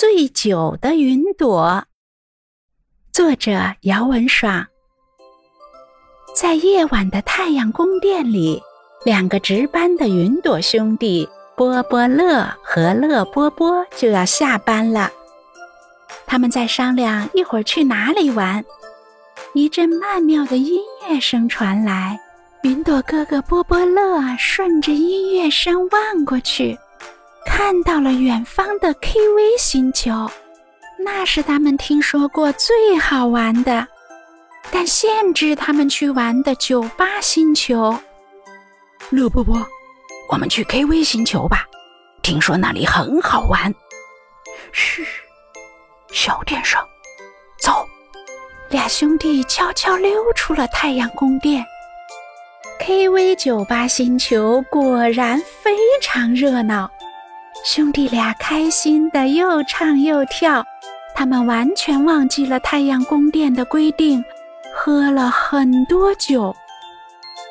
醉酒的云朵。作者：姚文爽。在夜晚的太阳宫殿里，两个值班的云朵兄弟波波乐和乐波波就要下班了。他们在商量一会儿去哪里玩。一阵曼妙的音乐声传来，云朵哥哥波波乐顺着音乐声望过去。看到了远方的 KV 星球，那是他们听说过最好玩的，但限制他们去玩的酒吧星球。乐波波，我们去 KV 星球吧，听说那里很好玩。嘘，小点声，走。俩兄弟悄悄溜出了太阳宫殿。KV 酒吧星球果然非常热闹。兄弟俩开心的又唱又跳，他们完全忘记了太阳宫殿的规定，喝了很多酒。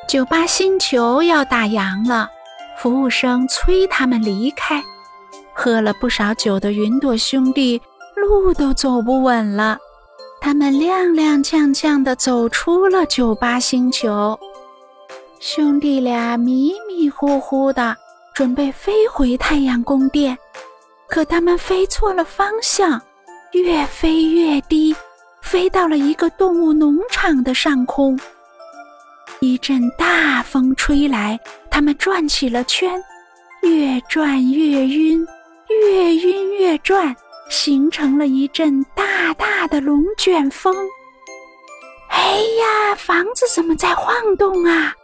酒吧星球要打烊了，服务生催他们离开。喝了不少酒的云朵兄弟路都走不稳了，他们踉踉跄跄地走出了酒吧星球。兄弟俩迷迷糊糊的。准备飞回太阳宫殿，可他们飞错了方向，越飞越低，飞到了一个动物农场的上空。一阵大风吹来，他们转起了圈，越转越晕，越晕越转，形成了一阵大大的龙卷风。哎呀，房子怎么在晃动啊？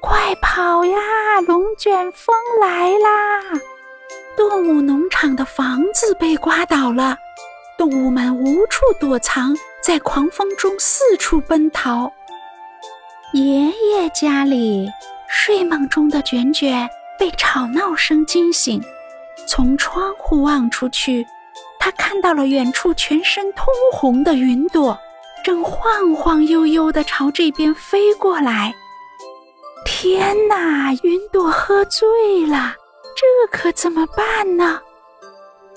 快跑呀！卷风来啦！动物农场的房子被刮倒了，动物们无处躲藏，在狂风中四处奔逃。爷爷家里，睡梦中的卷卷被吵闹声惊醒，从窗户望出去，他看到了远处全身通红的云朵，正晃晃悠悠地朝这边飞过来。天哪！云朵喝醉了，这可怎么办呢？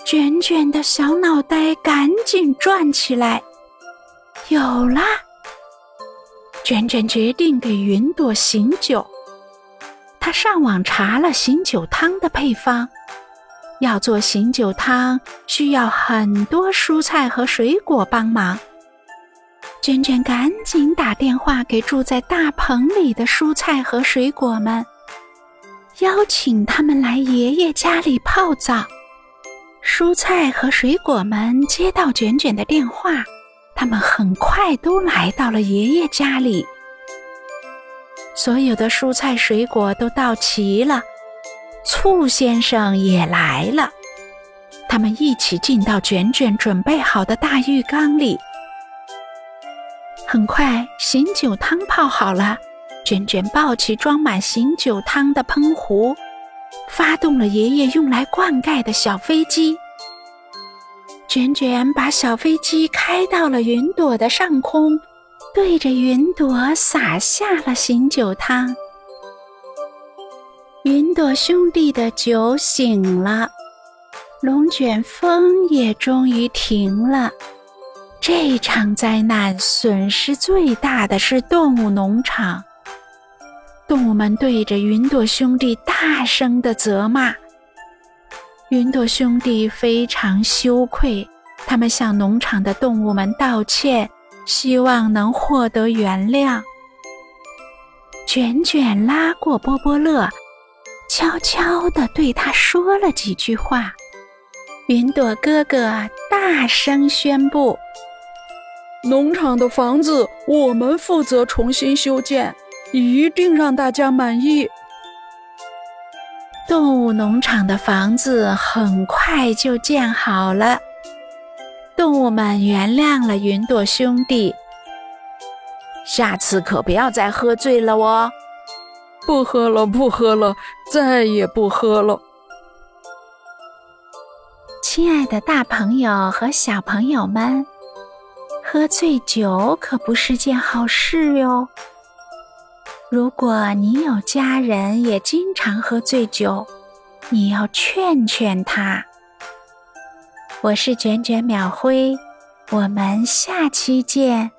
卷卷的小脑袋赶紧转起来，有啦！卷卷决定给云朵醒酒。他上网查了醒酒汤的配方，要做醒酒汤需要很多蔬菜和水果帮忙。卷卷赶紧打电话给住在大棚里的蔬菜和水果们，邀请他们来爷爷家里泡澡。蔬菜和水果们接到卷卷的电话，他们很快都来到了爷爷家里。所有的蔬菜水果都到齐了，醋先生也来了。他们一起进到卷卷准备好的大浴缸里。很快，醒酒汤泡好了。卷卷抱起装满醒酒汤的喷壶，发动了爷爷用来灌溉的小飞机。卷卷把小飞机开到了云朵的上空，对着云朵洒下了醒酒汤。云朵兄弟的酒醒了，龙卷风也终于停了。这场灾难损失最大的是动物农场。动物们对着云朵兄弟大声的责骂。云朵兄弟非常羞愧，他们向农场的动物们道歉，希望能获得原谅。卷卷拉过波波乐，悄悄地对他说了几句话。云朵哥哥大声宣布。农场的房子我们负责重新修建，一定让大家满意。动物农场的房子很快就建好了，动物们原谅了云朵兄弟。下次可不要再喝醉了哦！不喝了，不喝了，再也不喝了。亲爱的，大朋友和小朋友们。喝醉酒可不是件好事哟。如果你有家人也经常喝醉酒，你要劝劝他。我是卷卷秒辉，我们下期见。